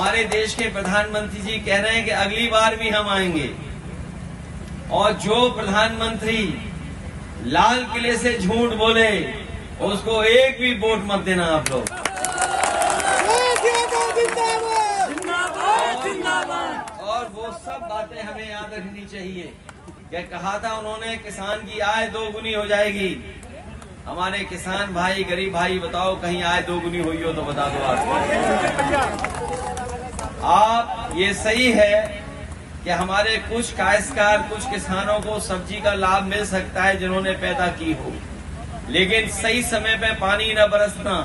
हमारे देश के प्रधानमंत्री जी कह रहे हैं कि अगली बार भी हम आएँगे। और जो प्रधानमंत्री लाल किले से झूठ बोले उसको एक भी वोट मत देना आप लोग। और वो सब बातें हमें याद रखनी चाहिए। क्या कहा था उन्होंने? किसान की आय दो गुनी हो जाएगी। हमारे किसान भाई गरीब भाई बताओ कहीं आय दो गुनी हुई हो तो बता दो आप। आप, ये सही है कि हमारे कुछ कायस्कार, कुछ किसानों को सब्ज़ी का लाभ मिल सकता है जिन्होंने पैदा की हो। लेकिन सही समय पे पानी न बरसना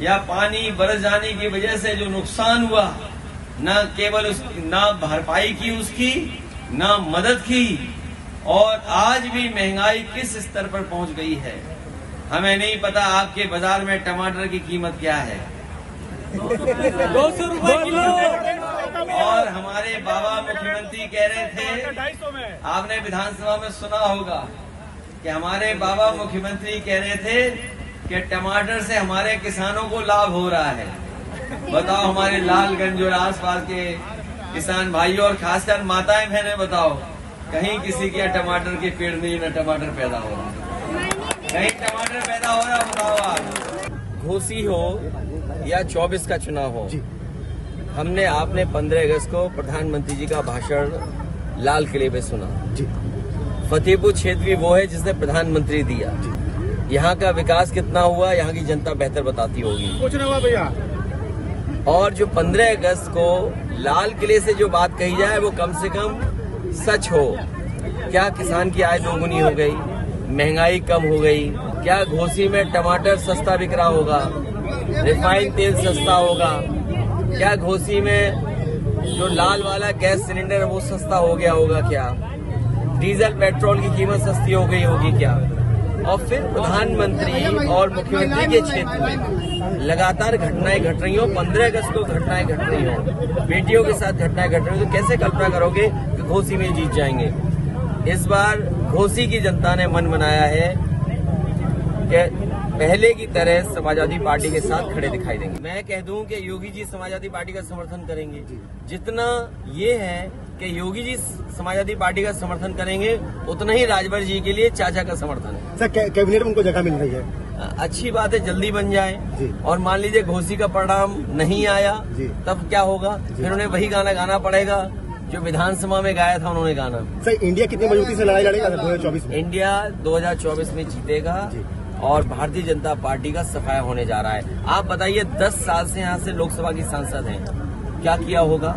या पानी बरस जाने की वजह से जो नुकसान हुआ, न केवल उस, न भरपाई की उसकी, न मदद की, और आज भी महँगाई किस स्तर पर पहुँच गई है, हमें नहीं पता आपके बाज़ार में टमाटर की कीमत क्या है। दो सौ रूपए किलो। और हमारे बाबा मुख्यमंत्री कह रहे थे आपने विधानसभा में सुना होगा कि हमारे बाबा मुख्यमंत्री कह रहे थे कि टमाटर से हमारे किसानों को लाभ हो रहा है। बताओ हमारे लालगंज और आसपास के किसान भाइयों और खासकर माताएँ बहनें बताओ कहीं किसी के टमाटर के पेड़ नहीं न टमाटर पैदा हो रहा कहीं टमाटर पैदा हो रहा बताओ आप। घोसी हो या 24 का चुनाव हो। हमने आपने 15 अगस्त को प्रधानमंत्री जी का भाषण लाल किले पे सुना। फतेहपुर क्षेत्र भी वो है जिसने प्रधानमंत्री दिया। यहाँ का विकास कितना हुआ यहाँ की जनता बेहतर बताती होगी। कुछ नहीं हुआ भैया? और जो 15 अगस्त को लाल किले से जो बात कही जाए वो कम से कम सच हो। क्या किसान की आय दोगुनी हो गई? महँगाई कम हो गई। क्या घोसी में टमाटर सस्ता बिक रहा होगा? रिफाइंड तेल सस्ता होगा। क्या घोसी में जो लाल वाला गैस सिलेंडर वो सस्ता हो गया होगा क्या? डीजल, पेट्रोल की कीमत सस्ती हो गई होगी क्या? और फिर प्रधानमंत्री और मुख्यमंत्री के क्षेत्र में लगातार घटनाएँ घट रही हो, पंद्रह अगस्त को घटनाएँ घट रही हो, बेटियों के साथ घटनाएँ घट रही हो तो कैसे कल्पना करोगे कि घोसी में जीत जाएँगे? इस बार घोसी की जनता ने मन बनाया है कि पहले की तरह समाजवादी पार्टी के साथ खड़े दिखाई देंगे। मैं कह दूँ कि योगी जी समाजवादी पार्टी का समर्थन करेंगे। जितना ये है कि योगी जी समाजवादी पार्टी का समर्थन करेंगे उतना ही राजभर जी के लिए चाचा का समर्थन है। सर कैबिनेट में उनको जगह मिल रही है? अच्छी बात है जल्दी बन जाए। और मान लीजिए घोसी का परिणाम नहीं आया तब क्या होगा? फिर उन्हें वही गाना गाना पड़ेगा जो विधानसभा में गाया था उन्होंने गाना। सर इंडिया कितनी मजबूती से लड़ाई लड़ेगा दो हज़ार चौबीस में? इंडिया 2024 में जीतेगा। जी। और भारतीय जनता पार्टी का सफाया होने जा रहा है। आप बताइए 10 साल से यहाँ से लोकसभा की सांसद हैं। क्या किया होगा?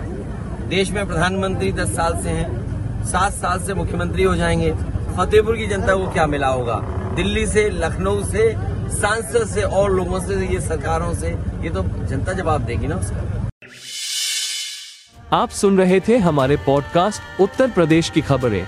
देश में प्रधानमंत्री 10 साल से हैं, सात साल से मुख्यमंत्री हो जाएँगे। फतेहपुर की जनता को क्या मिला होगा? दिल्ली से, लखनऊ से, सांसद से और लोगों से, ये सरकारों से? ये तो जनता जवाब देगी ना उसका। आप सुन रहे थे हमारे पॉडकास्ट उत्तर प्रदेश की खबरें।